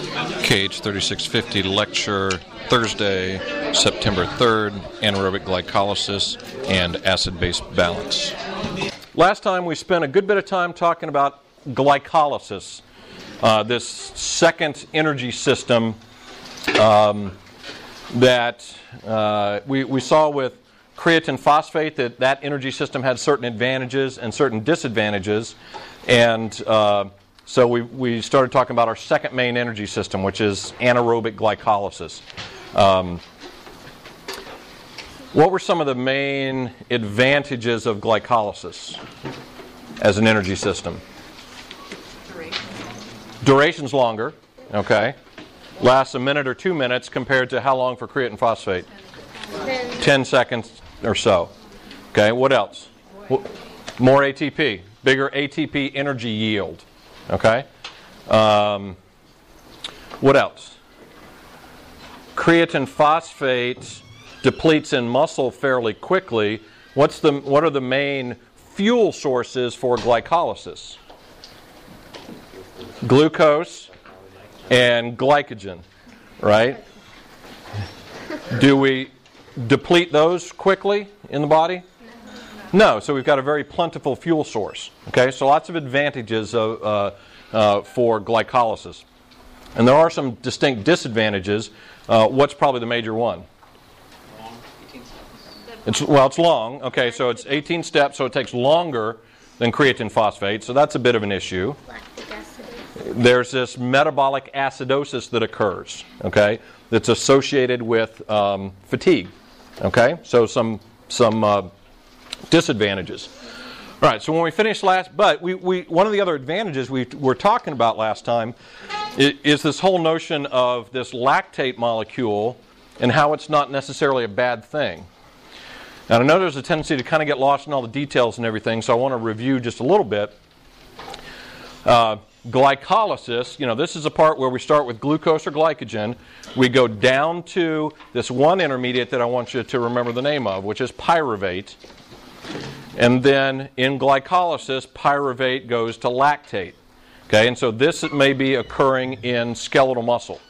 KH 3650 lecture Thursday, September 3rd, anaerobic glycolysis and acid base balance. Last time we spent a good bit of time talking about glycolysis, uh, this second energy system um, that uh, we, we saw with creatine phosphate that that energy system had certain advantages and certain disadvantages. And uh, so we, we started talking about our second main energy system, which is anaerobic glycolysis. Um, what were some of the main advantages of glycolysis as an energy system? Duration. Duration's longer, okay. Lasts a minute or two minutes compared to how long for creatine phosphate? 10 seconds or so. Okay, what else? More ATP, bigger ATP energy yield. Okay? Um, what else? Creatine phosphate depletes in muscle fairly quickly. What's the, what are the main fuel sources for glycolysis? Glucose and glycogen, right? Do we deplete those quickly in the body? No, so we've got a very plentiful fuel source. Okay, so lots of advantages uh, uh, for glycolysis. And there are some distinct disadvantages. Uh, what's probably the major one? It's, well, it's long. Okay, so it's 18 steps, so it takes longer than creatine phosphate, so that's a bit of an issue. There's this metabolic acidosis that occurs, okay, that's associated with um, fatigue. Okay, so some some uh, disadvantages. All right, so when we finished last, but we, we one of the other advantages we were talking about last time is, is this whole notion of this lactate molecule and how it's not necessarily a bad thing. And I know there's a tendency to kind of get lost in all the details and everything, so I want to review just a little bit. Uh, glycolysis, you know, this is a part where we start with glucose or glycogen. We go down to this one intermediate that I want you to remember the name of, which is pyruvate. And then in glycolysis, pyruvate goes to lactate. Okay, and so this may be occurring in skeletal muscle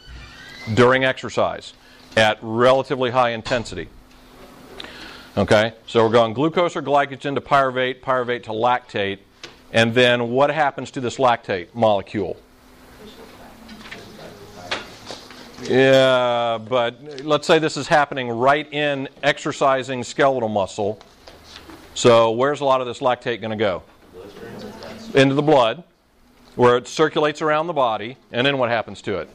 during exercise at relatively high intensity. Okay, so we're going glucose or glycogen to pyruvate, pyruvate to lactate. And then what happens to this lactate molecule? Yeah, but let's say this is happening right in exercising skeletal muscle. So, where's a lot of this lactate going to go? Into the blood, where it circulates around the body, and then what happens to it?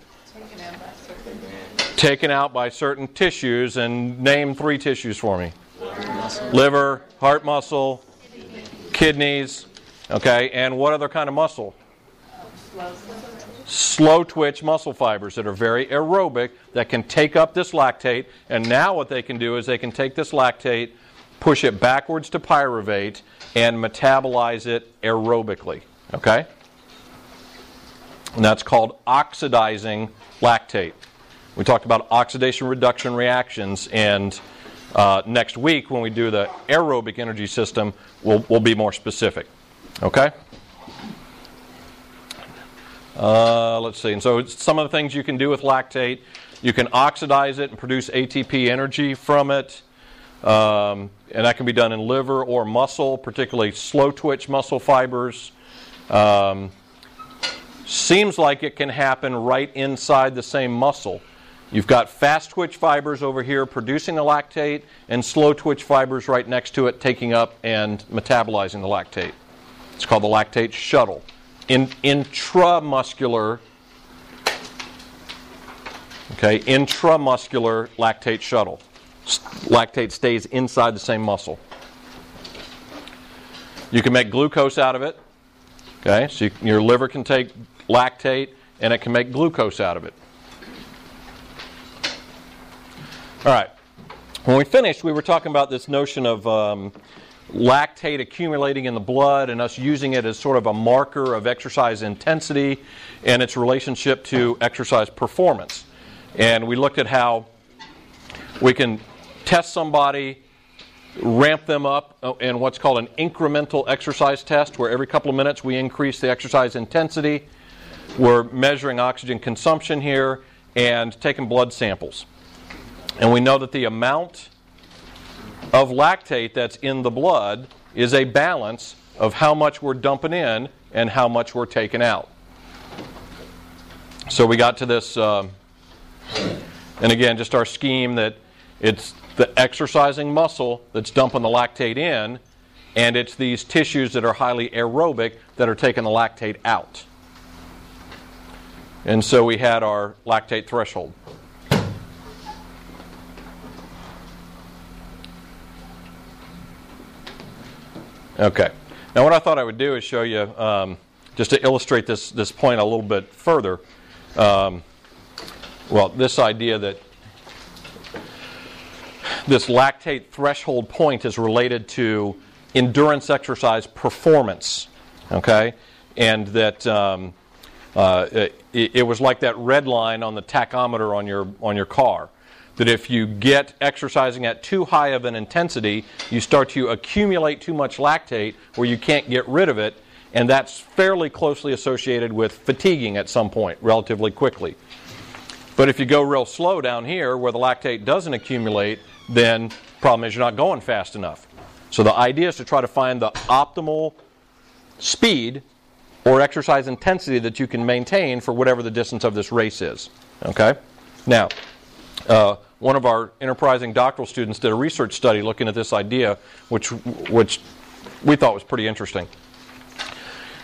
Taken out by certain tissues, and name three tissues for me liver, heart muscle, kidneys, Okay, and what other kind of muscle? Slow twitch muscle fibers that are very aerobic that can take up this lactate. And now what they can do is they can take this lactate, push it backwards to pyruvate, and metabolize it aerobically. Okay? And that's called oxidizing lactate. We talked about oxidation reduction reactions, and uh, next week when we do the aerobic energy system, we'll, we'll be more specific. Okay? Uh, let's see. And so some of the things you can do with lactate, you can oxidize it and produce ATP energy from it. Um, and that can be done in liver or muscle, particularly slow twitch muscle fibers. Um, seems like it can happen right inside the same muscle. You've got fast twitch fibers over here producing the lactate, and slow twitch fibers right next to it taking up and metabolizing the lactate. It's called the lactate shuttle. In, intramuscular, okay, intramuscular lactate shuttle. Lactate stays inside the same muscle. You can make glucose out of it. Okay, so you, your liver can take lactate and it can make glucose out of it. All right. When we finished, we were talking about this notion of um, lactate accumulating in the blood and us using it as sort of a marker of exercise intensity and its relationship to exercise performance. And we looked at how we can test somebody, ramp them up in what's called an incremental exercise test, where every couple of minutes we increase the exercise intensity. we're measuring oxygen consumption here and taking blood samples. And we know that the amount of lactate that's in the blood is a balance of how much we're dumping in and how much we're taking out. So we got to this, uh, and again, just our scheme that it's the exercising muscle that's dumping the lactate in, and it's these tissues that are highly aerobic that are taking the lactate out. And so we had our lactate threshold. Okay. Now, what I thought I would do is show you, um, just to illustrate this, this point a little bit further, um, well, this idea that this lactate threshold point is related to endurance exercise performance, okay? And that um, uh, it, it, was like that red line on the tachometer on your, on your car. That if you get exercising at too high of an intensity, you start to accumulate too much lactate where you can't get rid of it, and that's fairly closely associated with fatiguing at some point, relatively quickly. But if you go real slow down here where the lactate doesn't accumulate, then problem is you're not going fast enough. So the idea is to try to find the optimal speed or exercise intensity that you can maintain for whatever the distance of this race is. Okay? Now, uh, one of our enterprising doctoral students did a research study looking at this idea, which, which we thought was pretty interesting.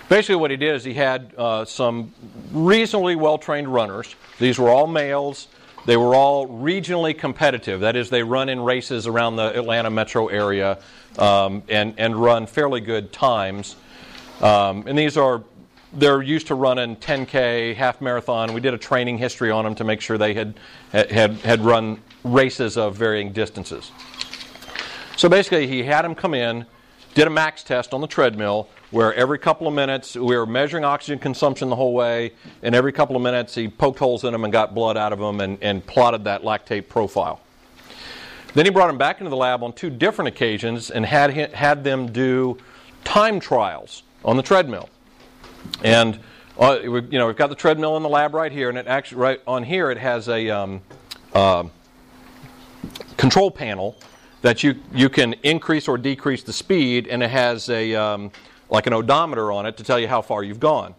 Basically, what he did is he had uh, some reasonably well trained runners. These were all males. They were all regionally competitive. That is, they run in races around the Atlanta metro area um, and, and run fairly good times. Um, and these are, they're used to running 10K, half marathon. We did a training history on them to make sure they had, had, had run races of varying distances. So basically, he had them come in, did a max test on the treadmill where every couple of minutes we were measuring oxygen consumption the whole way, and every couple of minutes he poked holes in them and got blood out of them and, and plotted that lactate profile. Then he brought them back into the lab on two different occasions and had, had them do time trials on the treadmill. And uh, you know we've got the treadmill in the lab right here, and it actually right on here it has a um, uh, control panel that you you can increase or decrease the speed, and it has a um, like an odometer on it to tell you how far you've gone.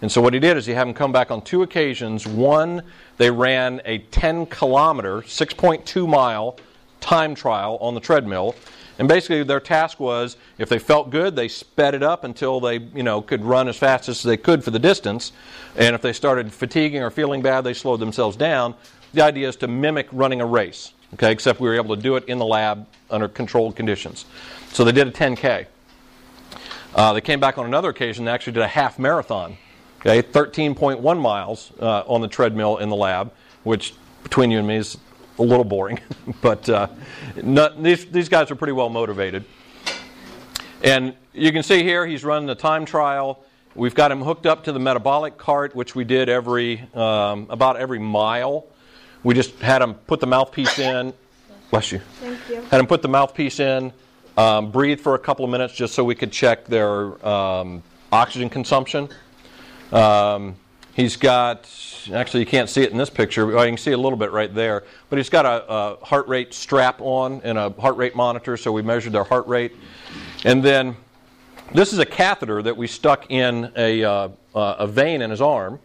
And so what he did is he had them come back on two occasions. One, they ran a 10 kilometer, 6.2 mile time trial on the treadmill. And basically, their task was if they felt good, they sped it up until they you know, could run as fast as they could for the distance. And if they started fatiguing or feeling bad, they slowed themselves down. The idea is to mimic running a race, okay, except we were able to do it in the lab under controlled conditions. So they did a 10K. Uh, they came back on another occasion and actually did a half marathon, okay, 13.1 miles uh, on the treadmill in the lab, which between you and me is a little boring, but uh, not, these, these guys are pretty well motivated. And you can see here he's running the time trial. We've got him hooked up to the metabolic cart, which we did every um, about every mile. We just had him put the mouthpiece in. Bless you. Thank you. Had him put the mouthpiece in, um, breathe for a couple of minutes just so we could check their um, oxygen consumption. Um, He's got, actually, you can't see it in this picture. Well, you can see a little bit right there. But he's got a, a heart rate strap on and a heart rate monitor, so we measured their heart rate. And then this is a catheter that we stuck in a, uh, a vein in his arm,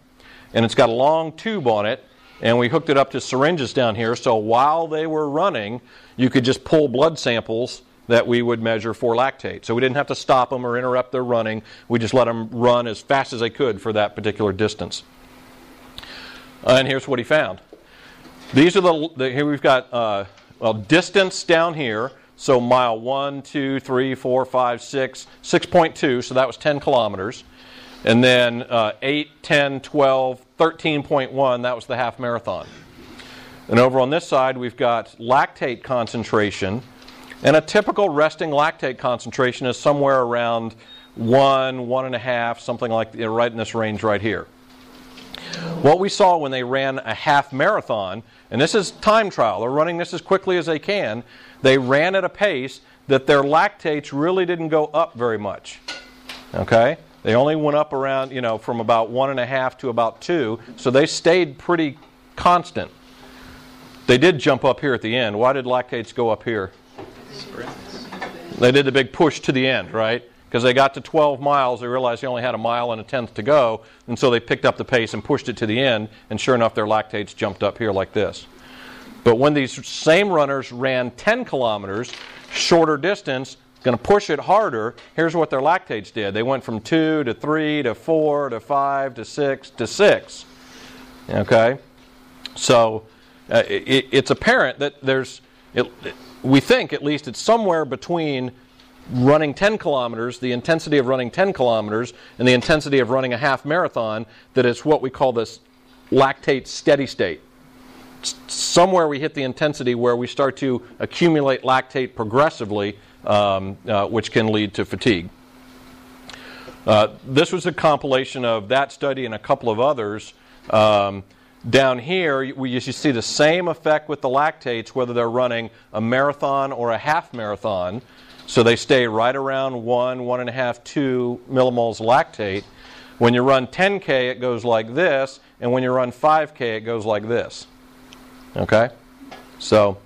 and it's got a long tube on it, and we hooked it up to syringes down here. So while they were running, you could just pull blood samples that we would measure for lactate. So we didn't have to stop them or interrupt their running. We just let them run as fast as they could for that particular distance. And here's what he found. These are the, the here we've got, uh, well, distance down here. So mile 1, 2, 3, 4, 5, 6, 6.2, so that was 10 kilometers. And then uh, 8, 10, 12, 13.1, that was the half marathon. And over on this side, we've got lactate concentration and a typical resting lactate concentration is somewhere around one, one and a half, something like you know, right in this range right here. What we saw when they ran a half marathon, and this is time trial, they're running this as quickly as they can, they ran at a pace that their lactates really didn't go up very much. Okay? They only went up around, you know, from about one and a half to about two, so they stayed pretty constant. They did jump up here at the end. Why did lactates go up here? They did the big push to the end, right? Because they got to 12 miles, they realized they only had a mile and a tenth to go, and so they picked up the pace and pushed it to the end, and sure enough, their lactates jumped up here like this. But when these same runners ran 10 kilometers, shorter distance, going to push it harder, here's what their lactates did. They went from 2 to 3 to 4 to 5 to 6 to 6. Okay? So uh, it, it's apparent that there's, it, we think at least it's somewhere between running 10 kilometers, the intensity of running 10 kilometers, and the intensity of running a half marathon, that it's what we call this lactate steady state. Somewhere we hit the intensity where we start to accumulate lactate progressively, um, uh, which can lead to fatigue. Uh, this was a compilation of that study and a couple of others. Um, down here, you see the same effect with the lactates, whether they're running a marathon or a half marathon. So they stay right around one, one and a half, two millimoles lactate. When you run 10K, it goes like this, and when you run 5K, it goes like this. Okay? So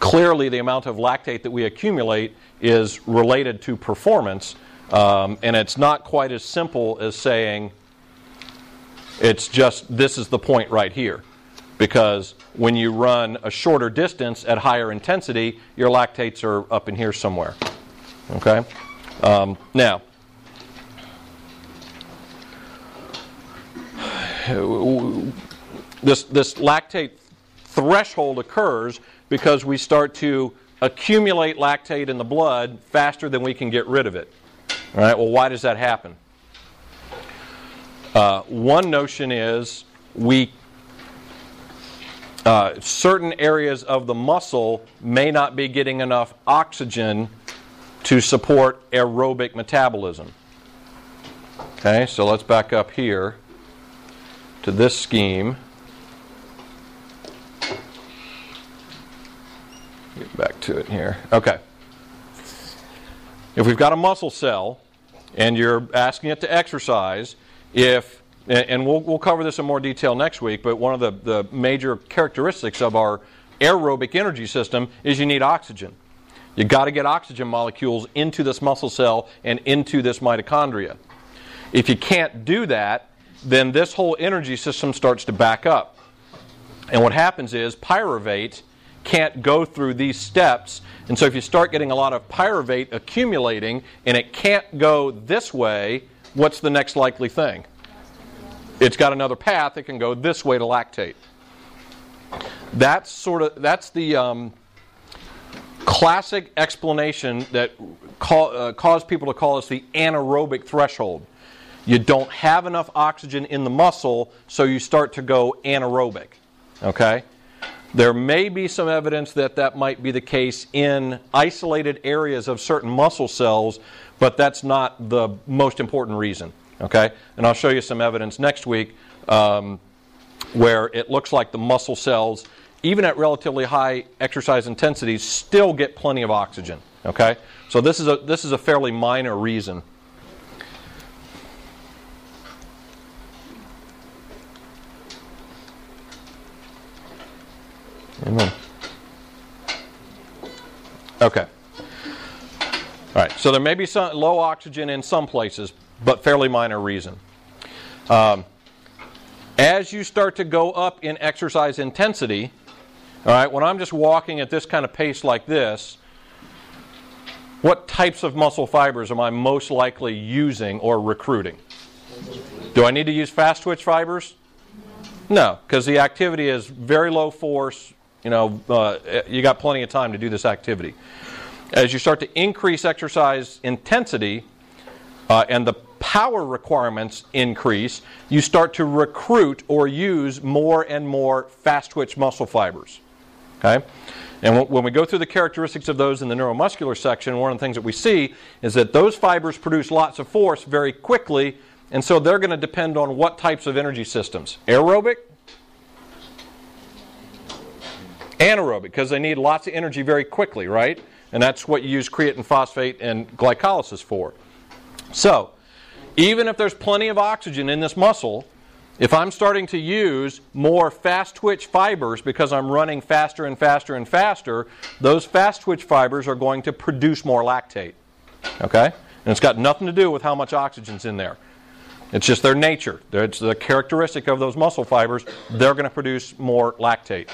clearly, the amount of lactate that we accumulate is related to performance, um, and it's not quite as simple as saying, it's just this is the point right here. Because when you run a shorter distance at higher intensity, your lactates are up in here somewhere. Okay? Um, now, this, this lactate threshold occurs because we start to accumulate lactate in the blood faster than we can get rid of it. All right, well, why does that happen? Uh, one notion is we uh, certain areas of the muscle may not be getting enough oxygen to support aerobic metabolism. Okay, so let's back up here to this scheme. Get back to it here. Okay. If we've got a muscle cell and you're asking it to exercise, if and we'll, we'll cover this in more detail next week, but one of the, the major characteristics of our aerobic energy system is you need oxygen. You've got to get oxygen molecules into this muscle cell and into this mitochondria. If you can't do that, then this whole energy system starts to back up. And what happens is pyruvate can't go through these steps. And so if you start getting a lot of pyruvate accumulating and it can't go this way, what's the next likely thing? It's got another path. It can go this way to lactate. That's sort of that's the um, classic explanation that call, uh, caused people to call us the anaerobic threshold. You don't have enough oxygen in the muscle, so you start to go anaerobic. Okay? There may be some evidence that that might be the case in isolated areas of certain muscle cells, but that's not the most important reason. Okay? And I'll show you some evidence next week um, where it looks like the muscle cells, even at relatively high exercise intensities, still get plenty of oxygen. Okay? So this is a, this is a fairly minor reason. Amen. Okay. All right, so there may be some low oxygen in some places, but fairly minor reason. Um, as you start to go up in exercise intensity, all right, when I'm just walking at this kind of pace like this, what types of muscle fibers am I most likely using or recruiting? Do I need to use fast twitch fibers? No, because the activity is very low force. You know, uh, you got plenty of time to do this activity. As you start to increase exercise intensity uh, and the power requirements increase, you start to recruit or use more and more fast twitch muscle fibers. Okay? And when we go through the characteristics of those in the neuromuscular section, one of the things that we see is that those fibers produce lots of force very quickly, and so they're going to depend on what types of energy systems? Aerobic? Anaerobic, because they need lots of energy very quickly, right? And that's what you use creatine phosphate and glycolysis for. So, even if there's plenty of oxygen in this muscle, if I'm starting to use more fast twitch fibers because I'm running faster and faster and faster, those fast twitch fibers are going to produce more lactate. Okay? And it's got nothing to do with how much oxygen's in there. It's just their nature. It's the characteristic of those muscle fibers. They're going to produce more lactate.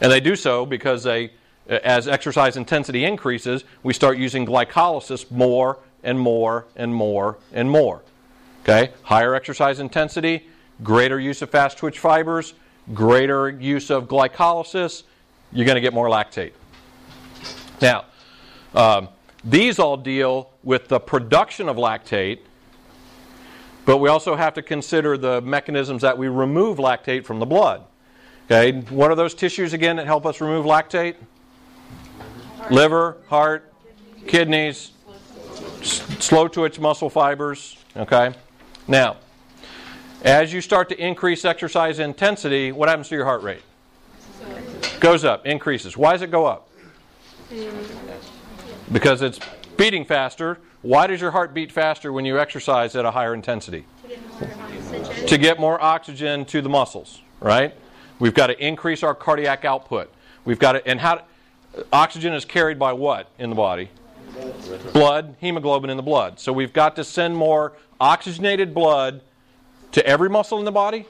And they do so because they, as exercise intensity increases, we start using glycolysis more and more and more and more. Okay? Higher exercise intensity, greater use of fast twitch fibers, greater use of glycolysis, you're going to get more lactate. Now, um, these all deal with the production of lactate, but we also have to consider the mechanisms that we remove lactate from the blood. Okay, what are those tissues again that help us remove lactate? Liver, heart, kidneys, slow twitch muscle fibers. Okay, now, as you start to increase exercise intensity, what happens to your heart rate? Goes up, increases. Why does it go up? Because it's beating faster. Why does your heart beat faster when you exercise at a higher intensity? To get more oxygen to the muscles, right? We've got to increase our cardiac output. We've got to, and how, oxygen is carried by what in the body? Blood, hemoglobin in the blood. So we've got to send more oxygenated blood to every muscle in the body.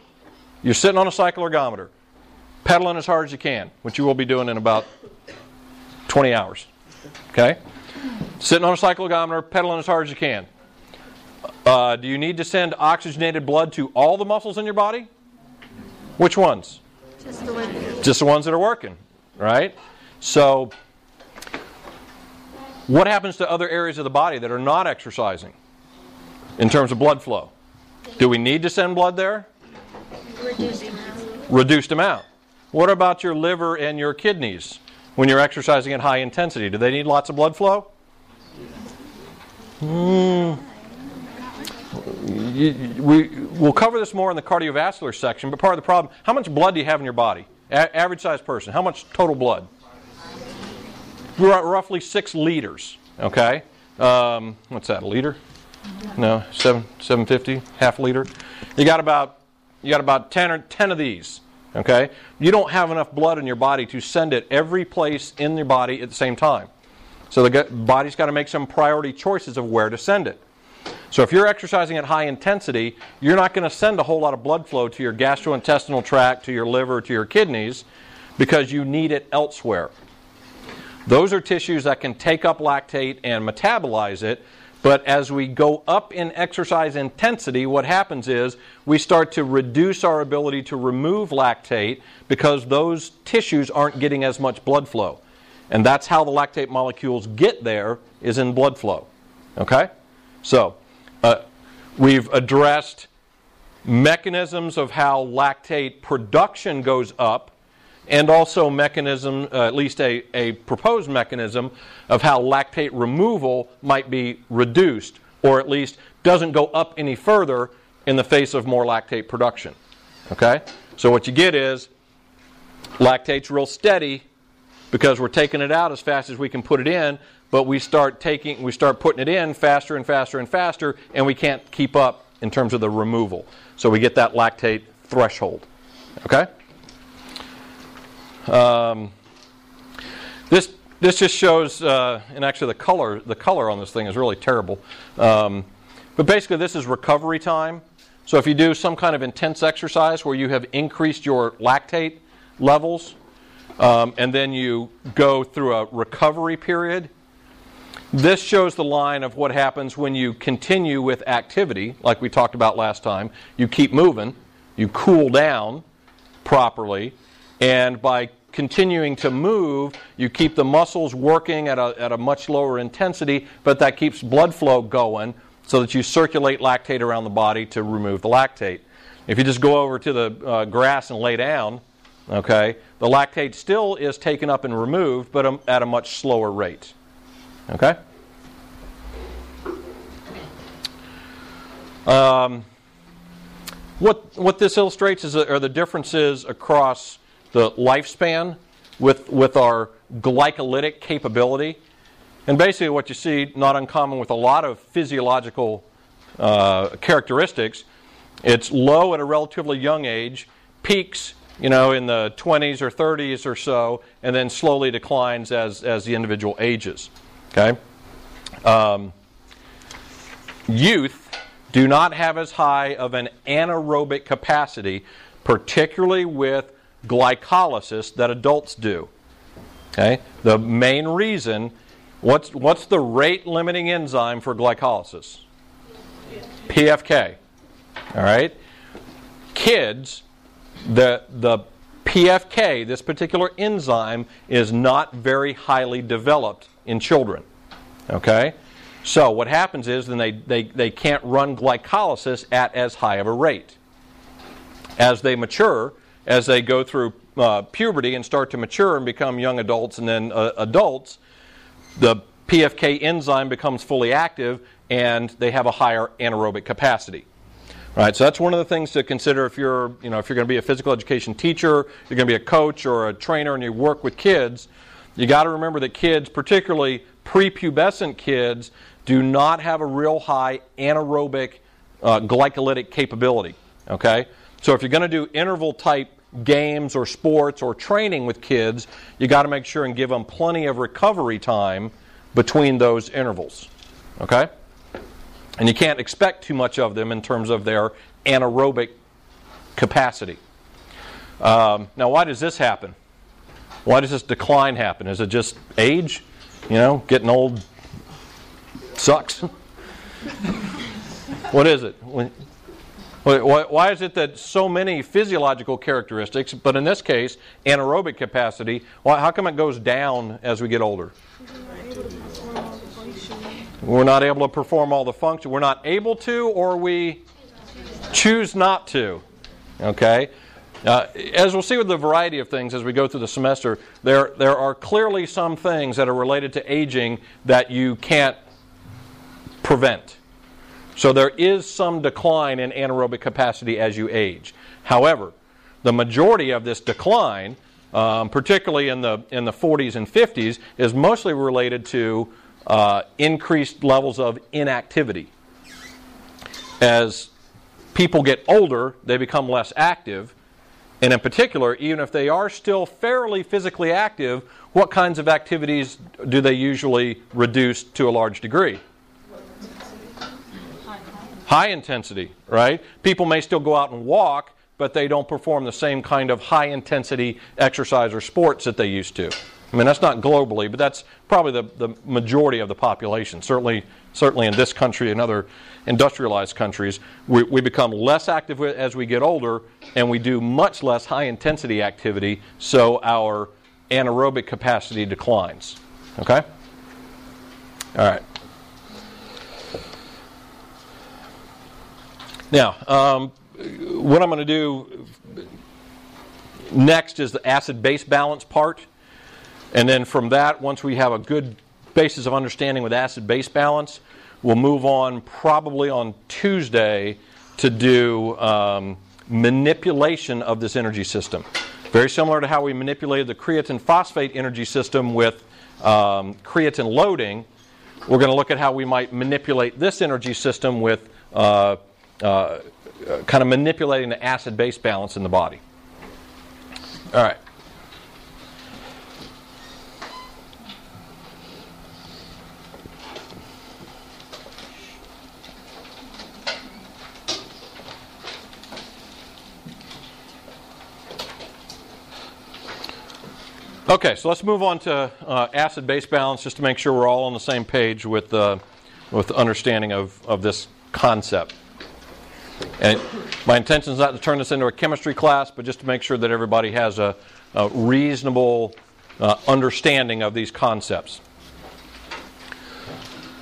You're sitting on a cycle ergometer, pedaling as hard as you can, which you will be doing in about 20 hours. Okay? Sitting on a cycle ergometer, pedaling as hard as you can. Uh, do you need to send oxygenated blood to all the muscles in your body? Which ones? Just the ones. Just the ones that are working, right? So, what happens to other areas of the body that are not exercising in terms of blood flow? Do we need to send blood there? Reduced amount. Reduced amount. What about your liver and your kidneys when you're exercising at high intensity? Do they need lots of blood flow? Hmm. We, we'll cover this more in the cardiovascular section, but part of the problem how much blood do you have in your body? A- average sized person, how much total blood? Roughly six liters, okay? Um, what's that, a liter? No, seven, 750, half liter. You got about, you got about 10 or 10 of these, okay? You don't have enough blood in your body to send it every place in your body at the same time. So the body's got to make some priority choices of where to send it. So if you're exercising at high intensity, you're not going to send a whole lot of blood flow to your gastrointestinal tract, to your liver, to your kidneys, because you need it elsewhere. Those are tissues that can take up lactate and metabolize it, but as we go up in exercise intensity, what happens is we start to reduce our ability to remove lactate because those tissues aren't getting as much blood flow. And that's how the lactate molecules get there is in blood flow. Okay? So, uh, we've addressed mechanisms of how lactate production goes up and also mechanism, uh, at least a, a proposed mechanism, of how lactate removal might be reduced, or at least doesn't go up any further in the face of more lactate production. Okay? So what you get is lactate's real steady because we're taking it out as fast as we can put it in, but we start taking we start putting it in faster and faster and faster, and we can't keep up in terms of the removal. So we get that lactate threshold. Okay? Um, this this just shows, uh, and actually the color the color on this thing is really terrible. Um, but basically, this is recovery time. So if you do some kind of intense exercise where you have increased your lactate levels, um, and then you go through a recovery period, this shows the line of what happens when you continue with activity, like we talked about last time. You keep moving, you cool down properly, and by continuing to move, you keep the muscles working at a, at a much lower intensity, but that keeps blood flow going so that you circulate lactate around the body to remove the lactate. If you just go over to the uh, grass and lay down, okay, the lactate still is taken up and removed, but at a much slower rate. Okay? Um, what, what this illustrates is, are the differences across the lifespan with, with our glycolytic capability. And basically, what you see, not uncommon with a lot of physiological uh, characteristics, it's low at a relatively young age, peaks, you know, in the 20s or 30s or so, and then slowly declines as, as the individual ages. Okay? Um, youth do not have as high of an anaerobic capacity, particularly with glycolysis, that adults do. Okay? The main reason, what's, what's the rate limiting enzyme for glycolysis? PFK. All right? Kids, the, the PFK, this particular enzyme, is not very highly developed in children. Okay? So what happens is then they, they, they can't run glycolysis at as high of a rate. As they mature, as they go through uh, puberty and start to mature and become young adults and then uh, adults, the PFK enzyme becomes fully active and they have a higher anaerobic capacity. Right, so that's one of the things to consider if you're, you know, if you're going to be a physical education teacher, you're going to be a coach or a trainer, and you work with kids. You got to remember that kids, particularly prepubescent kids, do not have a real high anaerobic uh, glycolytic capability. Okay, so if you're going to do interval type games or sports or training with kids, you got to make sure and give them plenty of recovery time between those intervals. Okay? And you can't expect too much of them in terms of their anaerobic capacity. Um, now, why does this happen? Why does this decline happen? Is it just age? You know, getting old sucks? what is it? Why is it that so many physiological characteristics, but in this case, anaerobic capacity, how come it goes down as we get older? We're not able to perform all the functions. We're not able to, or we choose not to. Okay? Uh, as we'll see with the variety of things as we go through the semester, there, there are clearly some things that are related to aging that you can't prevent. So there is some decline in anaerobic capacity as you age. However, the majority of this decline, um, particularly in the, in the 40s and 50s, is mostly related to uh, increased levels of inactivity. As people get older, they become less active. And in particular, even if they are still fairly physically active, what kinds of activities do they usually reduce to a large degree? High intensity, right? People may still go out and walk, but they don't perform the same kind of high intensity exercise or sports that they used to. I mean, that's not globally, but that's probably the, the majority of the population. Certainly, certainly in this country and other industrialized countries, we, we become less active as we get older, and we do much less high intensity activity, so our anaerobic capacity declines. Okay? All right. Now, um, what I'm going to do next is the acid base balance part. And then from that, once we have a good basis of understanding with acid base balance, we'll move on probably on Tuesday to do um, manipulation of this energy system. Very similar to how we manipulated the creatine phosphate energy system with um, creatine loading, we're going to look at how we might manipulate this energy system with uh, uh, kind of manipulating the acid base balance in the body. All right. Okay, so let's move on to uh, acid base balance just to make sure we're all on the same page with, uh, with understanding of, of this concept. And my intention is not to turn this into a chemistry class, but just to make sure that everybody has a, a reasonable uh, understanding of these concepts.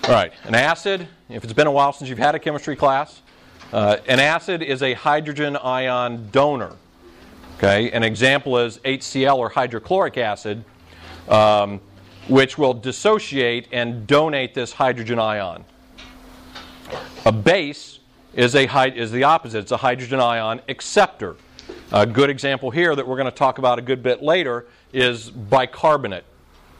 All right, an acid, if it's been a while since you've had a chemistry class, uh, an acid is a hydrogen ion donor. Okay, an example is HCl or hydrochloric acid, um, which will dissociate and donate this hydrogen ion. A base is, a, is the opposite, it's a hydrogen ion acceptor. A good example here that we're going to talk about a good bit later is bicarbonate.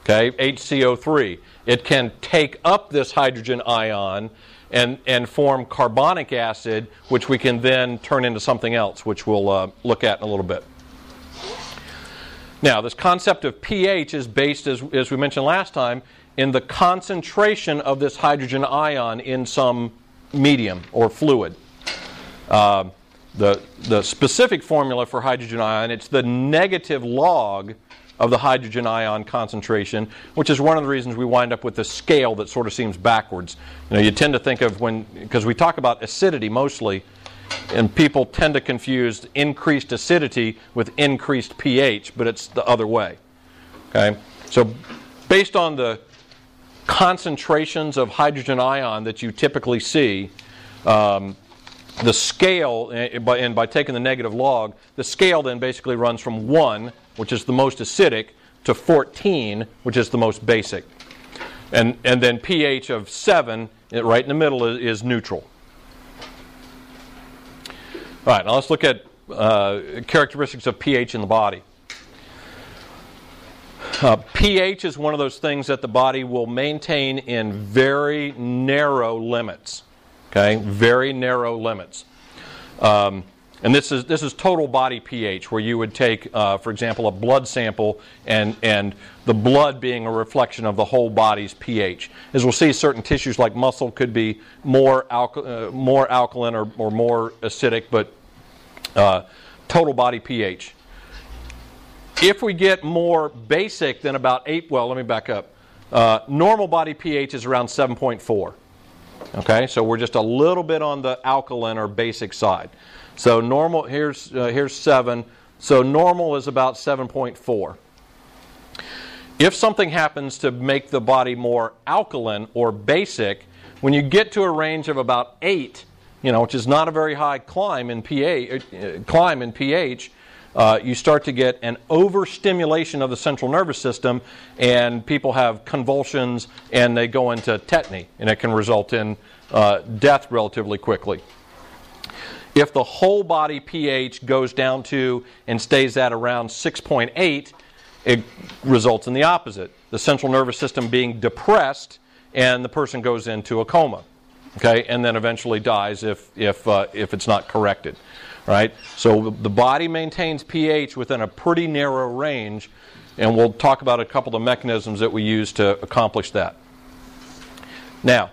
okay, HCO3. It can take up this hydrogen ion and, and form carbonic acid, which we can then turn into something else, which we'll uh, look at in a little bit. Now, this concept of pH is based, as, as we mentioned last time, in the concentration of this hydrogen ion in some medium or fluid. Uh, the, the specific formula for hydrogen ion, it's the negative log of the hydrogen ion concentration, which is one of the reasons we wind up with a scale that sort of seems backwards. You know, you tend to think of when, because we talk about acidity mostly, and people tend to confuse increased acidity with increased pH, but it's the other way. Okay? So, based on the concentrations of hydrogen ion that you typically see, um, the scale, eh, and by taking the negative log, the scale then basically runs from 1 which is the most acidic, to 14, which is the most basic. And, and then pH of 7, right in the middle, is, is neutral. All right, now let's look at uh, characteristics of pH in the body. Uh, pH is one of those things that the body will maintain in very narrow limits. Okay, very narrow limits. Um, and this is, this is total body pH, where you would take, uh, for example, a blood sample and, and the blood being a reflection of the whole body's pH. As we'll see, certain tissues like muscle could be more, alka- uh, more alkaline or, or more acidic, but uh, total body pH. If we get more basic than about 8, well, let me back up. Uh, normal body pH is around 7.4. Okay, so we're just a little bit on the alkaline or basic side. So normal, here's, uh, here's 7. So normal is about 7.4. If something happens to make the body more alkaline or basic, when you get to a range of about 8, you know, which is not a very high climb in pH, uh, climb in pH, uh, you start to get an overstimulation of the central nervous system, and people have convulsions and they go into tetany, and it can result in uh, death relatively quickly. If the whole body pH goes down to and stays at around 6.8, it results in the opposite the central nervous system being depressed and the person goes into a coma. Okay, and then eventually dies if, if, uh, if it's not corrected. Right? So the body maintains pH within a pretty narrow range, and we'll talk about a couple of mechanisms that we use to accomplish that. Now,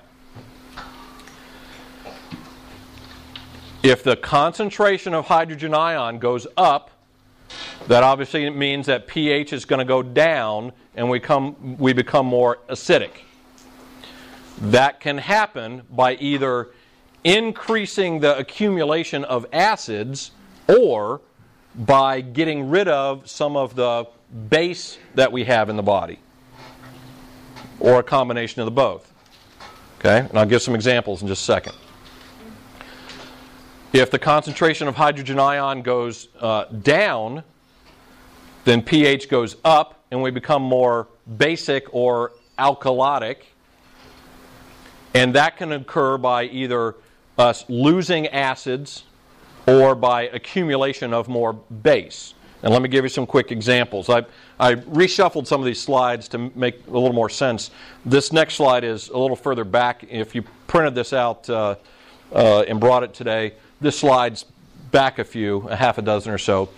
If the concentration of hydrogen ion goes up, that obviously means that pH is going to go down and we, come, we become more acidic. That can happen by either increasing the accumulation of acids or by getting rid of some of the base that we have in the body, or a combination of the both. Okay, and I'll give some examples in just a second. If the concentration of hydrogen ion goes uh, down, then pH goes up and we become more basic or alkalotic. And that can occur by either us losing acids or by accumulation of more base. And let me give you some quick examples. I, I reshuffled some of these slides to make a little more sense. This next slide is a little further back. If you printed this out uh, uh, and brought it today, this slide's back a few, a half a dozen or so.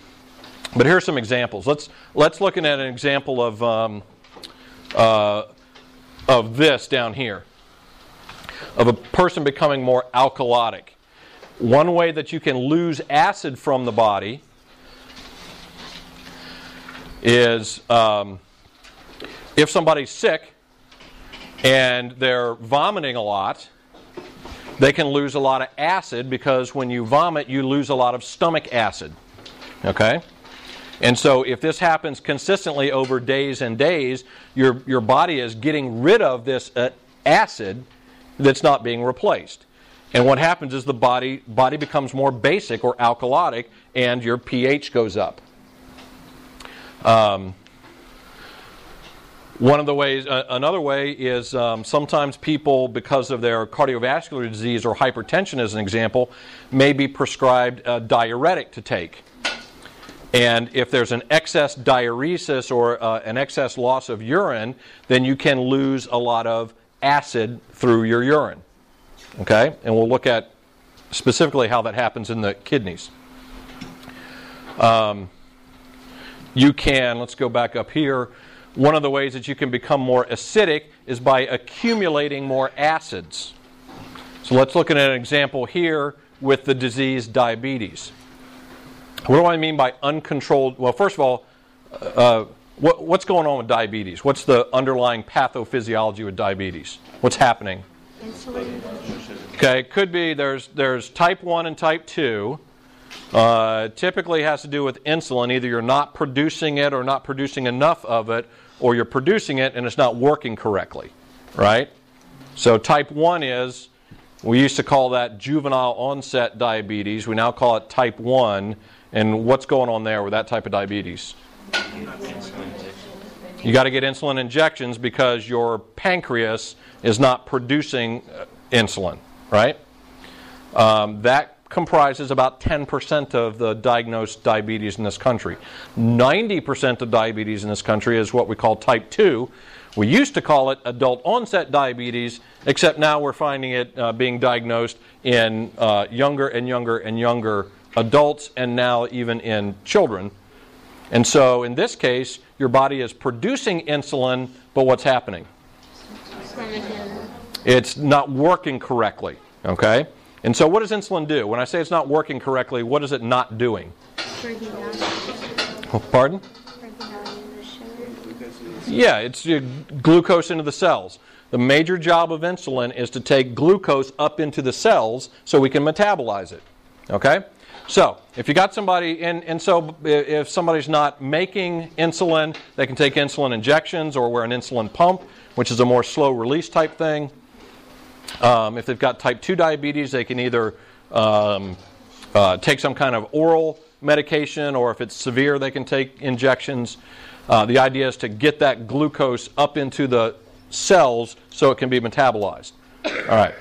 But here's some examples. Let's let's look at an example of um, uh, of this down here, of a person becoming more alkalotic. One way that you can lose acid from the body is um, if somebody's sick and they're vomiting a lot they can lose a lot of acid because when you vomit, you lose a lot of stomach acid. Okay? And so, if this happens consistently over days and days, your, your body is getting rid of this uh, acid that's not being replaced. And what happens is the body, body becomes more basic or alkalotic, and your pH goes up. Um, one of the ways, uh, another way is um, sometimes people, because of their cardiovascular disease or hypertension, as an example, may be prescribed a diuretic to take. And if there's an excess diuresis or uh, an excess loss of urine, then you can lose a lot of acid through your urine. Okay? And we'll look at specifically how that happens in the kidneys. Um, you can, let's go back up here. One of the ways that you can become more acidic is by accumulating more acids. So let's look at an example here with the disease diabetes. What do I mean by uncontrolled? Well, first of all, uh, what, what's going on with diabetes? What's the underlying pathophysiology with diabetes? What's happening? Insulin. Okay, it could be there's there's type one and type two. Uh, typically has to do with insulin. Either you're not producing it or not producing enough of it, or you're producing it and it's not working correctly, right? So type one is we used to call that juvenile onset diabetes. We now call it type one. And what's going on there with that type of diabetes? You got to get insulin injections because your pancreas is not producing uh, insulin, right? Um, that comprises about 10% of the diagnosed diabetes in this country. 90% of diabetes in this country is what we call type 2. We used to call it adult onset diabetes, except now we're finding it uh, being diagnosed in uh, younger and younger and younger adults and now even in children. And so in this case, your body is producing insulin, but what's happening? It's not working correctly, okay? And so what does insulin do? When I say it's not working correctly, what is it not doing? Oh, pardon? Yeah, it's uh, glucose into the cells. The major job of insulin is to take glucose up into the cells so we can metabolize it. Okay? So, if you got somebody, and, and so if somebody's not making insulin, they can take insulin injections or wear an insulin pump, which is a more slow release type thing. Um, if they've got type 2 diabetes, they can either um, uh, take some kind of oral medication, or if it's severe, they can take injections. Uh, the idea is to get that glucose up into the cells so it can be metabolized. All right.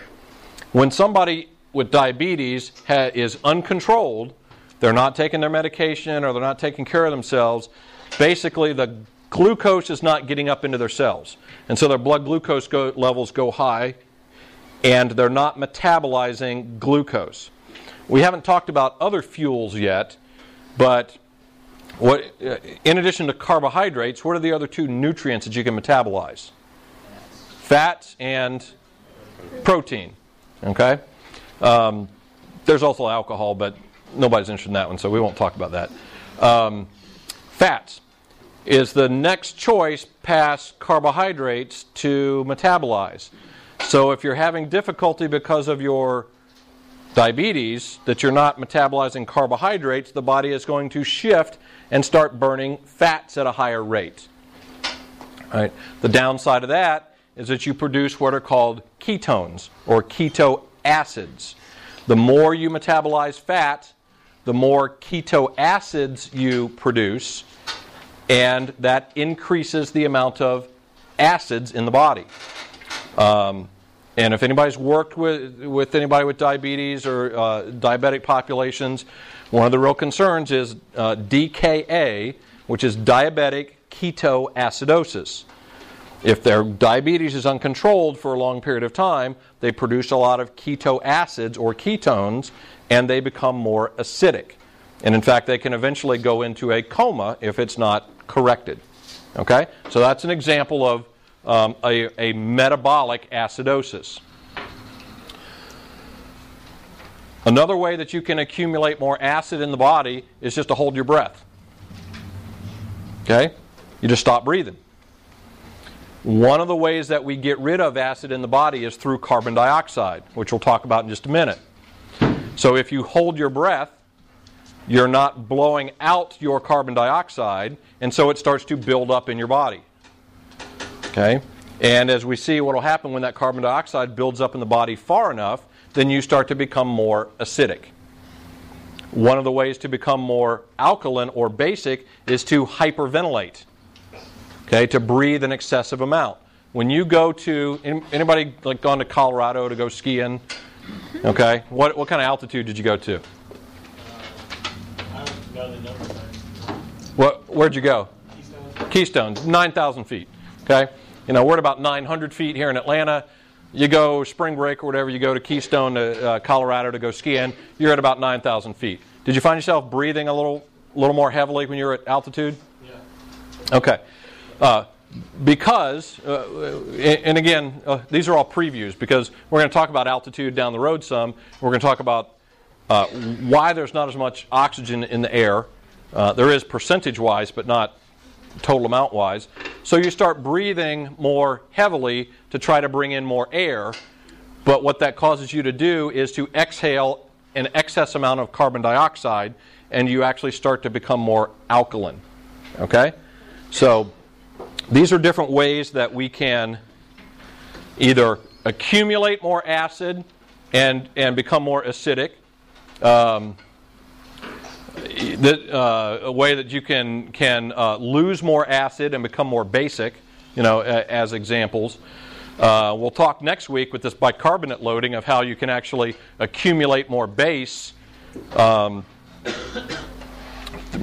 When somebody with diabetes ha- is uncontrolled, they're not taking their medication or they're not taking care of themselves, basically the glucose is not getting up into their cells. And so their blood glucose go- levels go high and they're not metabolizing glucose. We haven't talked about other fuels yet, but what, uh, in addition to carbohydrates, what are the other two nutrients that you can metabolize? Fats and protein. Okay? Um, there's also alcohol, but nobody's interested in that one, so we won't talk about that. Um, fats is the next choice past carbohydrates to metabolize. So if you're having difficulty because of your diabetes, that you're not metabolizing carbohydrates, the body is going to shift and start burning fats at a higher rate. Right. The downside of that is that you produce what are called ketones or keto acids. The more you metabolize fat, the more keto acids you produce, and that increases the amount of acids in the body. Um, and if anybody's worked with, with anybody with diabetes or uh, diabetic populations, one of the real concerns is uh, DKA, which is diabetic ketoacidosis. If their diabetes is uncontrolled for a long period of time, they produce a lot of keto acids or ketones and they become more acidic. And in fact, they can eventually go into a coma if it's not corrected. Okay? So that's an example of um, a, a metabolic acidosis. Another way that you can accumulate more acid in the body is just to hold your breath. Okay? You just stop breathing. One of the ways that we get rid of acid in the body is through carbon dioxide, which we'll talk about in just a minute. So if you hold your breath, you're not blowing out your carbon dioxide, and so it starts to build up in your body. Okay? And as we see, what will happen when that carbon dioxide builds up in the body far enough, then you start to become more acidic. One of the ways to become more alkaline or basic is to hyperventilate okay, to breathe an excessive amount. When you go to anybody like gone to Colorado to go skiing, okay, what what kind of altitude did you go to? What, where'd you go? Keystone. Keystone, 9,000 feet. Okay? You know, we're at about 900 feet here in Atlanta. You go spring break or whatever, you go to Keystone, to, uh, Colorado to go skiing, you're at about 9,000 feet. Did you find yourself breathing a little, little more heavily when you're at altitude? Yeah. Okay. Uh, because, uh, and again, uh, these are all previews because we're going to talk about altitude down the road some. We're going to talk about uh, why there's not as much oxygen in the air. Uh, there is percentage wise, but not total amount wise. So you start breathing more heavily to try to bring in more air. But what that causes you to do is to exhale an excess amount of carbon dioxide, and you actually start to become more alkaline. Okay? So these are different ways that we can either accumulate more acid and, and become more acidic. Um, the, uh, a way that you can, can uh, lose more acid and become more basic, you know, a, as examples. Uh, we'll talk next week with this bicarbonate loading of how you can actually accumulate more base um,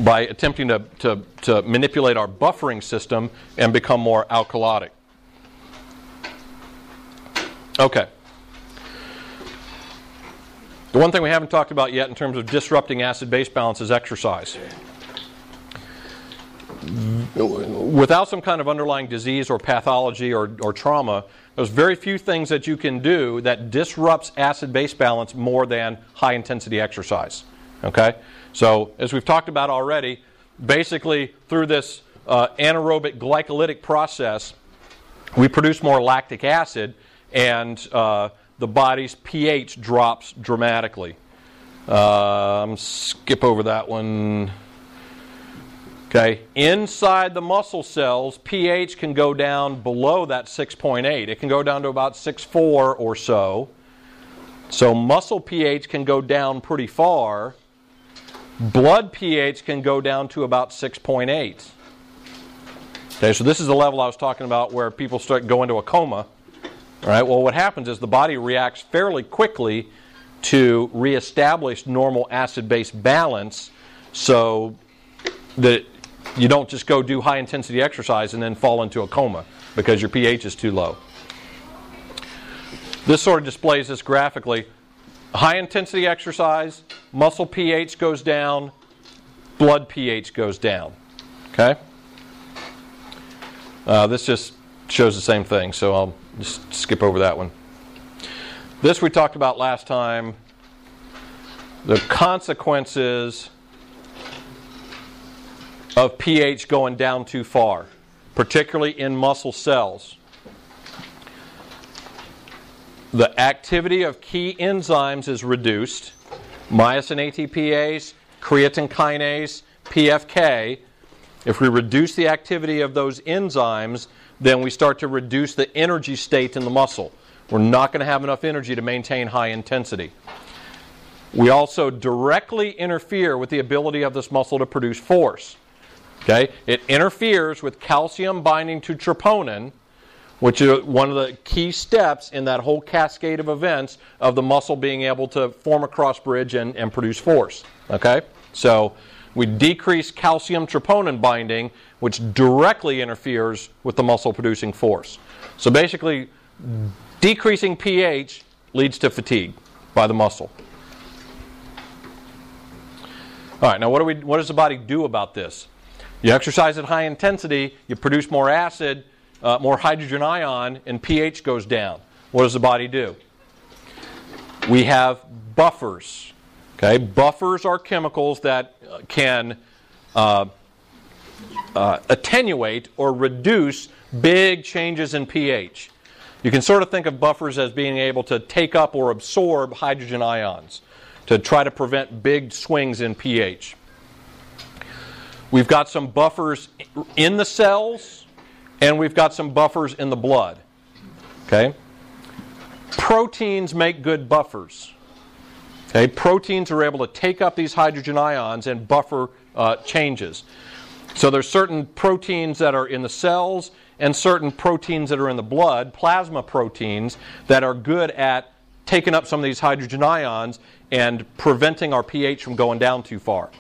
by attempting to, to, to manipulate our buffering system and become more alkalotic. Okay. The one thing we haven't talked about yet in terms of disrupting acid base balance is exercise. Without some kind of underlying disease or pathology or, or trauma, there's very few things that you can do that disrupts acid base balance more than high intensity exercise. Okay? So, as we've talked about already, basically through this uh, anaerobic glycolytic process, we produce more lactic acid and uh, the body's pH drops dramatically. Um, skip over that one. Okay, inside the muscle cells, pH can go down below that 6.8. It can go down to about 6.4 or so. So muscle pH can go down pretty far. Blood pH can go down to about 6.8. Okay, so this is the level I was talking about where people start going into a coma. All right, well, what happens is the body reacts fairly quickly to reestablish normal acid base balance so that you don't just go do high intensity exercise and then fall into a coma because your pH is too low. This sort of displays this graphically. High intensity exercise, muscle pH goes down, blood pH goes down. Okay? Uh, this just shows the same thing, so I'll just skip over that one. This we talked about last time. The consequences of pH going down too far, particularly in muscle cells. The activity of key enzymes is reduced. Myosin ATPase, creatine kinase, PFK. If we reduce the activity of those enzymes, then we start to reduce the energy state in the muscle. We're not going to have enough energy to maintain high intensity. We also directly interfere with the ability of this muscle to produce force. Okay? It interferes with calcium binding to troponin, which is one of the key steps in that whole cascade of events of the muscle being able to form a cross bridge and, and produce force. Okay? So we decrease calcium troponin binding, which directly interferes with the muscle producing force. So basically, decreasing pH leads to fatigue by the muscle. All right, now what, do we, what does the body do about this? You exercise at high intensity, you produce more acid, uh, more hydrogen ion, and pH goes down. What does the body do? We have buffers. Okay, buffers are chemicals that can uh, uh, attenuate or reduce big changes in pH. You can sort of think of buffers as being able to take up or absorb hydrogen ions to try to prevent big swings in pH. We've got some buffers in the cells and we've got some buffers in the blood. Okay? Proteins make good buffers. Okay? Proteins are able to take up these hydrogen ions and buffer uh, changes. So there's certain proteins that are in the cells and certain proteins that are in the blood, plasma proteins, that are good at taking up some of these hydrogen ions and preventing our pH from going down too far.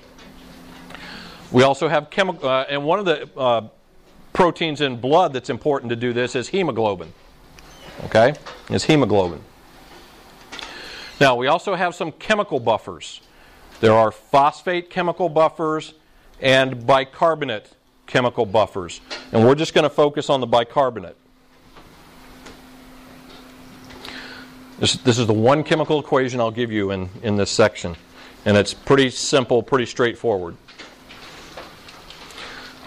We also have chemical, uh, and one of the uh, proteins in blood that's important to do this is hemoglobin. Okay? Is hemoglobin. Now, we also have some chemical buffers. There are phosphate chemical buffers and bicarbonate chemical buffers. And we're just going to focus on the bicarbonate. This, this is the one chemical equation I'll give you in, in this section. And it's pretty simple, pretty straightforward.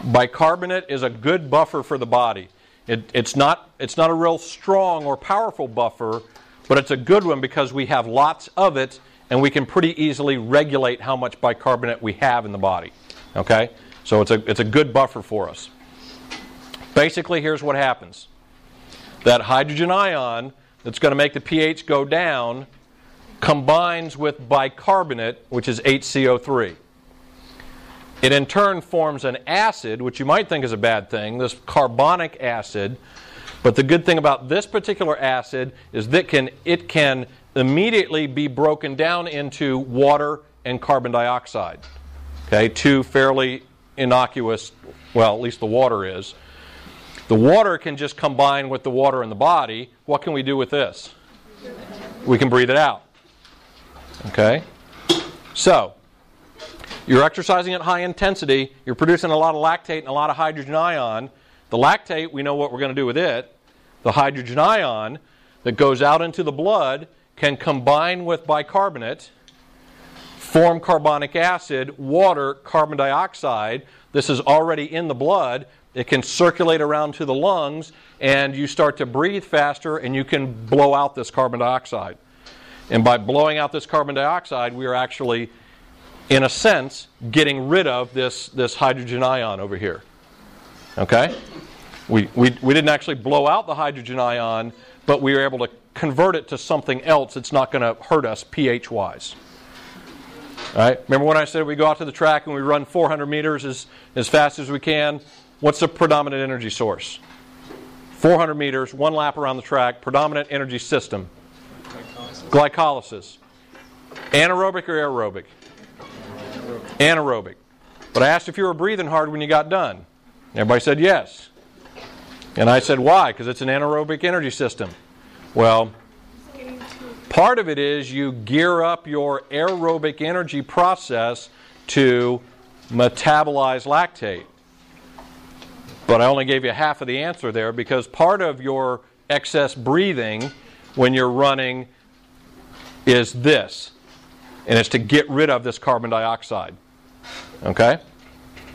Bicarbonate is a good buffer for the body. It, it's, not, it's not a real strong or powerful buffer, but it's a good one because we have lots of it and we can pretty easily regulate how much bicarbonate we have in the body. Okay? So it's a, it's a good buffer for us. Basically, here's what happens that hydrogen ion that's going to make the pH go down combines with bicarbonate, which is HCO3. It in turn forms an acid, which you might think is a bad thing, this carbonic acid. But the good thing about this particular acid is that can, it can immediately be broken down into water and carbon dioxide. Okay, two fairly innocuous, well, at least the water is. The water can just combine with the water in the body. What can we do with this? We can breathe it out. Okay? So, you're exercising at high intensity, you're producing a lot of lactate and a lot of hydrogen ion. The lactate, we know what we're going to do with it. The hydrogen ion that goes out into the blood can combine with bicarbonate, form carbonic acid, water, carbon dioxide. This is already in the blood. It can circulate around to the lungs, and you start to breathe faster, and you can blow out this carbon dioxide. And by blowing out this carbon dioxide, we are actually, in a sense, getting rid of this, this hydrogen ion over here. Okay? We, we, we didn't actually blow out the hydrogen ion, but we were able to convert it to something else that's not going to hurt us pH wise. All right? Remember when I said we go out to the track and we run 400 meters as, as fast as we can? What's the predominant energy source? 400 meters, one lap around the track, predominant energy system glycolysis. Anaerobic or aerobic? Anaerobic. But I asked if you were breathing hard when you got done. Everybody said yes. And I said, why? Because it's an anaerobic energy system. Well, part of it is you gear up your aerobic energy process to metabolize lactate. But I only gave you half of the answer there because part of your excess breathing when you're running is this, and it's to get rid of this carbon dioxide. Okay?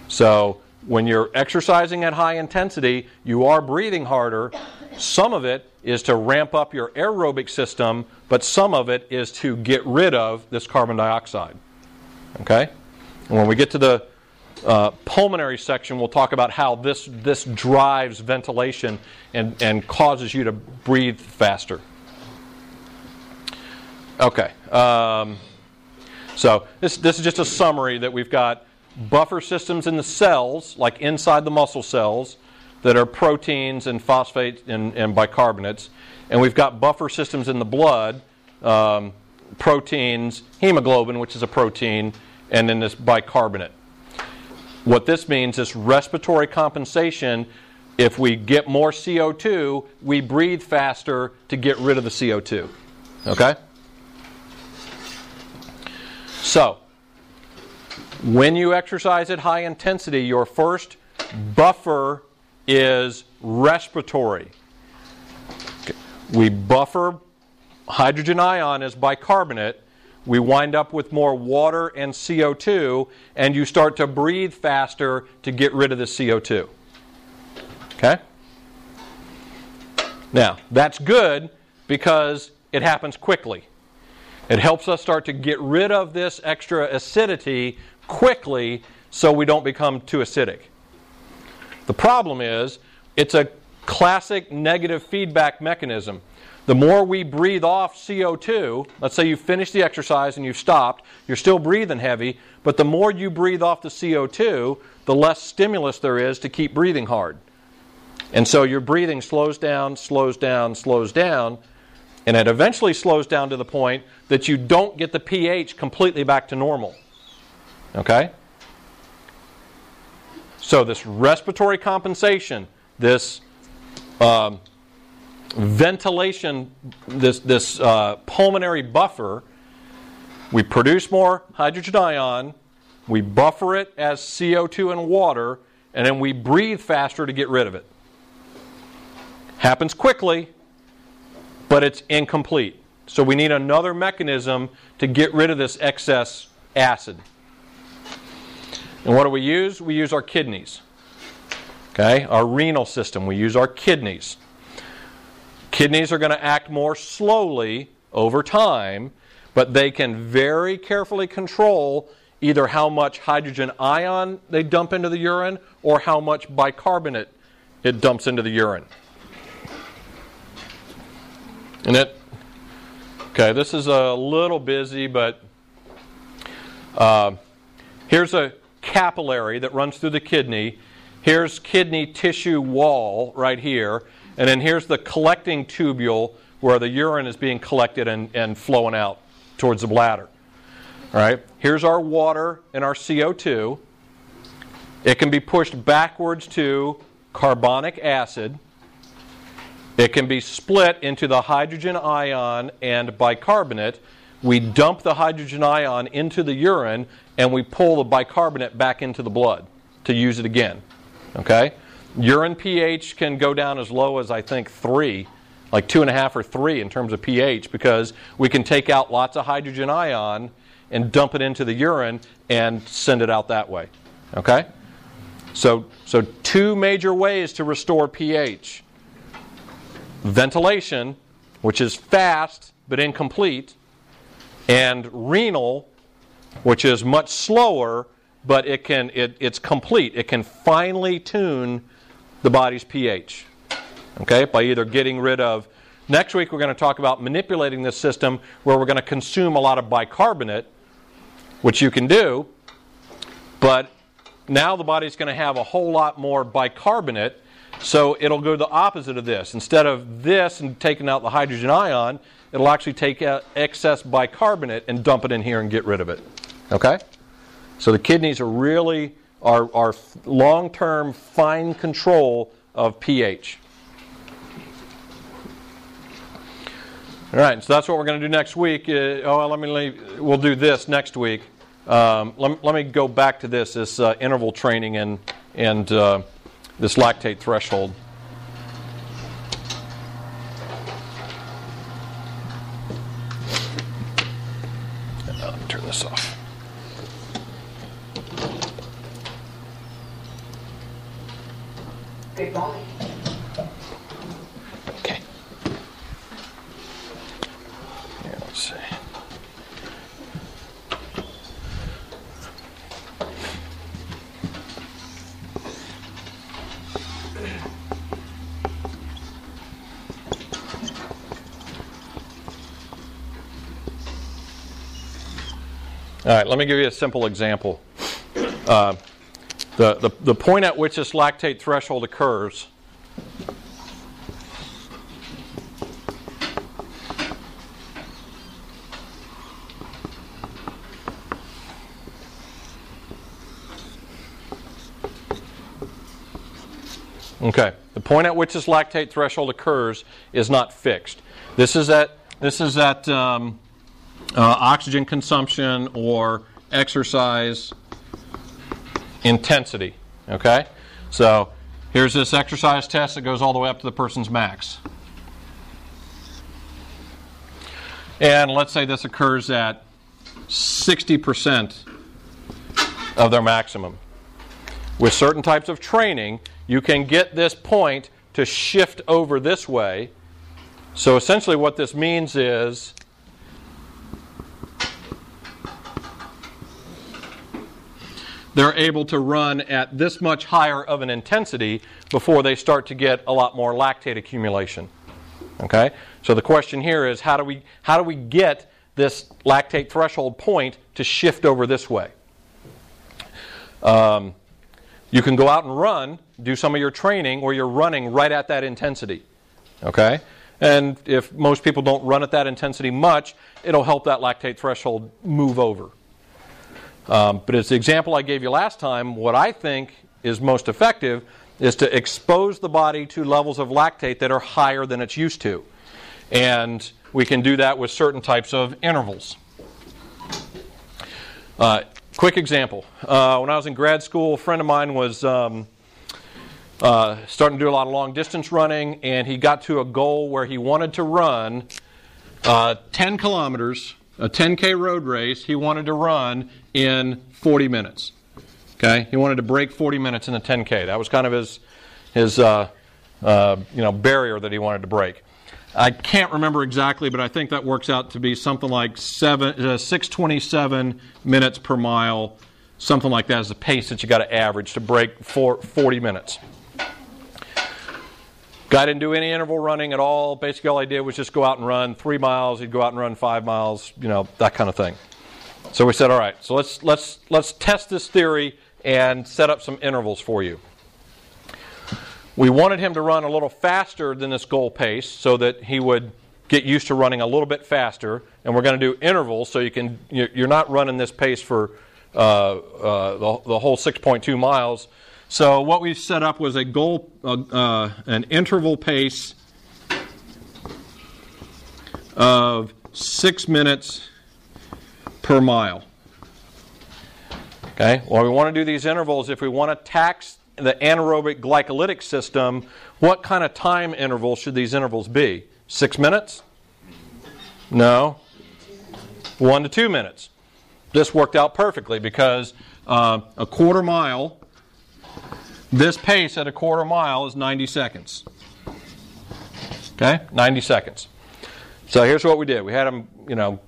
So, when you're exercising at high intensity, you are breathing harder. Some of it is to ramp up your aerobic system, but some of it is to get rid of this carbon dioxide. Okay? And when we get to the uh, pulmonary section, we'll talk about how this, this drives ventilation and, and causes you to breathe faster. Okay. Um, so this, this is just a summary that we've got buffer systems in the cells, like inside the muscle cells, that are proteins and phosphates and, and bicarbonates. And we've got buffer systems in the blood, um, proteins, hemoglobin, which is a protein, and then this bicarbonate. What this means is respiratory compensation. If we get more CO2, we breathe faster to get rid of the CO2. Okay? So, when you exercise at high intensity, your first buffer is respiratory. We buffer hydrogen ion as bicarbonate. We wind up with more water and CO2, and you start to breathe faster to get rid of the CO2. Okay? Now, that's good because it happens quickly. It helps us start to get rid of this extra acidity quickly so we don't become too acidic. The problem is, it's a classic negative feedback mechanism. The more we breathe off CO2, let's say you finish the exercise and you've stopped, you're still breathing heavy, but the more you breathe off the CO2, the less stimulus there is to keep breathing hard. And so your breathing slows down, slows down, slows down, and it eventually slows down to the point that you don't get the pH completely back to normal. Okay? So, this respiratory compensation, this um, ventilation, this, this uh, pulmonary buffer, we produce more hydrogen ion, we buffer it as CO2 and water, and then we breathe faster to get rid of it. Happens quickly, but it's incomplete. So we need another mechanism to get rid of this excess acid. And what do we use? We use our kidneys. Okay, our renal system. We use our kidneys. Kidneys are going to act more slowly over time, but they can very carefully control either how much hydrogen ion they dump into the urine or how much bicarbonate it dumps into the urine. And it, okay, this is a little busy, but uh, here's a capillary that runs through the kidney. Here's kidney tissue wall right here. And then here's the collecting tubule where the urine is being collected and, and flowing out towards the bladder. All right, here's our water and our CO2. It can be pushed backwards to carbonic acid. It can be split into the hydrogen ion and bicarbonate. We dump the hydrogen ion into the urine and we pull the bicarbonate back into the blood to use it again. Okay? Urine pH can go down as low as I think three, like two and a half or three in terms of pH, because we can take out lots of hydrogen ion and dump it into the urine and send it out that way. Okay? So, so two major ways to restore pH ventilation, which is fast but incomplete, and renal, which is much slower but it can it, it's complete. It can finely tune the body's pH. Okay, by either getting rid of next week we're going to talk about manipulating this system where we're going to consume a lot of bicarbonate, which you can do, but now the body's going to have a whole lot more bicarbonate so it'll go the opposite of this. Instead of this and taking out the hydrogen ion, it'll actually take out excess bicarbonate and dump it in here and get rid of it. Okay? So the kidneys are really our, our long-term fine control of pH. All right, so that's what we're going to do next week. Uh, oh, let me leave, we'll do this next week. Um, let, let, me go back to this this uh, interval training and and uh, this lactate threshold. let me turn this off. Okay. Here, let's see. All right, let me give you a simple example. Uh, the, the, the point at which this lactate threshold occurs Okay, the point at which this lactate threshold occurs is not fixed. This is at this is at um, uh, oxygen consumption or exercise intensity. Okay? So here's this exercise test that goes all the way up to the person's max. And let's say this occurs at 60% of their maximum. With certain types of training, you can get this point to shift over this way. So essentially, what this means is they're able to run at this much higher of an intensity before they start to get a lot more lactate accumulation. Okay? So the question here is how do we how do we get this lactate threshold point to shift over this way? Um, you can go out and run, do some of your training where you're running right at that intensity. Okay? And if most people don't run at that intensity much, it'll help that lactate threshold move over. Um, but as the example I gave you last time, what I think is most effective is to expose the body to levels of lactate that are higher than it's used to. And we can do that with certain types of intervals. Uh, quick example. Uh, when I was in grad school, a friend of mine was um, uh, starting to do a lot of long distance running, and he got to a goal where he wanted to run uh, 10 kilometers, a 10K road race, he wanted to run in 40 minutes. Okay? He wanted to break 40 minutes in the 10K. That was kind of his, his uh, uh, you know, barrier that he wanted to break. I can't remember exactly, but I think that works out to be something like seven, uh, 627 minutes per mile, something like that is the pace that you got to average to break for 40 minutes. Guy didn't do any interval running at all. Basically, all I did was just go out and run three miles. He'd go out and run five miles, you know, that kind of thing. So we said, all right, so let's let's let's test this theory and set up some intervals for you. We wanted him to run a little faster than this goal pace so that he would get used to running a little bit faster. And we're going to do intervals so you can you're not running this pace for uh, uh, the, the whole 6.2 miles. So what we set up was a goal, uh, uh, an interval pace of six minutes per mile. Okay. Well, we want to do these intervals if we want to tax the anaerobic glycolytic system. What kind of time interval should these intervals be? Six minutes? No. One to two minutes. This worked out perfectly because uh, a quarter mile this pace at a quarter mile is 90 seconds. Okay? 90 seconds. So here's what we did. We had him, you know,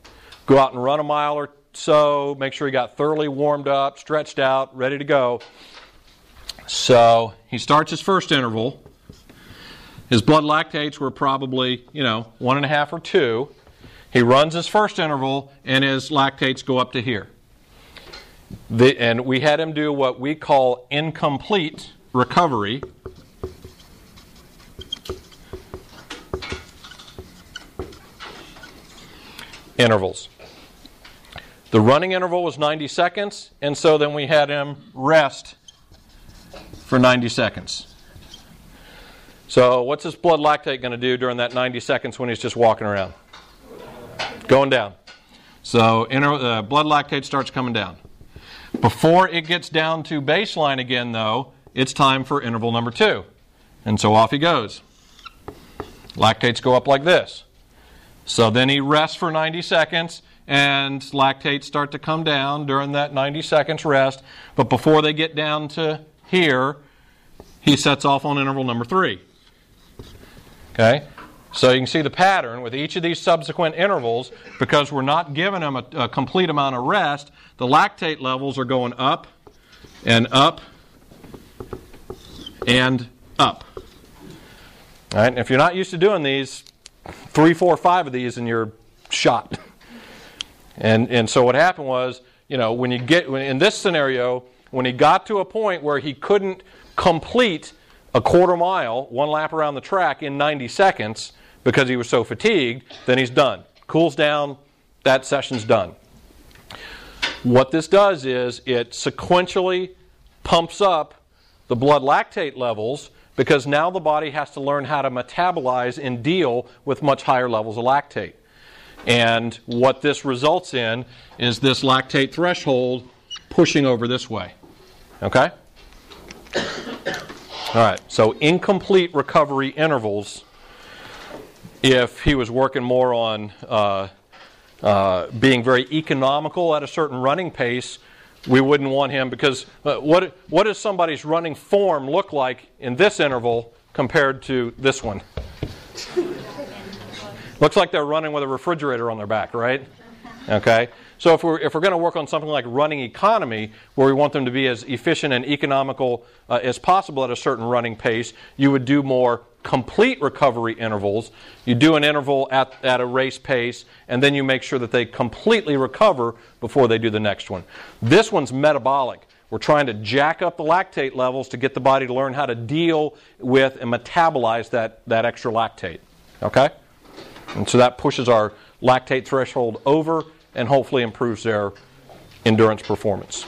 go out and run a mile or so, make sure he got thoroughly warmed up, stretched out, ready to go. So he starts his first interval. His blood lactates were probably, you know, one and a half or two. He runs his first interval, and his lactates go up to here. The, and we had him do what we call incomplete recovery. Intervals. The running interval was 90 seconds, and so then we had him rest for 90 seconds. So, what's his blood lactate going to do during that 90 seconds when he's just walking around? Going down. So, inter- uh, blood lactate starts coming down. Before it gets down to baseline again, though, it's time for interval number two. And so off he goes. Lactates go up like this. So then he rests for 90 seconds, and lactates start to come down during that 90 seconds rest. But before they get down to here, he sets off on interval number three. Okay? So you can see the pattern with each of these subsequent intervals, because we're not giving them a, a complete amount of rest, the lactate levels are going up and up and up. All right, and if you're not used to doing these, three, four, five of these, and you're shot. And and so what happened was, you know, when you get in this scenario, when he got to a point where he couldn't complete a quarter mile, one lap around the track in 90 seconds because he was so fatigued, then he's done. Cools down, that session's done. What this does is it sequentially pumps up the blood lactate levels because now the body has to learn how to metabolize and deal with much higher levels of lactate. And what this results in is this lactate threshold pushing over this way. Okay? All right, so incomplete recovery intervals, if he was working more on uh, uh, being very economical at a certain running pace, we wouldn't want him because uh, what, what does somebody's running form look like in this interval compared to this one? Looks like they're running with a refrigerator on their back, right? Okay. So if we're, if we're going to work on something like running economy, where we want them to be as efficient and economical uh, as possible at a certain running pace, you would do more complete recovery intervals. You do an interval at, at a race pace, and then you make sure that they completely recover before they do the next one. This one's metabolic. We're trying to jack up the lactate levels to get the body to learn how to deal with and metabolize that, that extra lactate. Okay? And so that pushes our lactate threshold over and hopefully improves their endurance performance.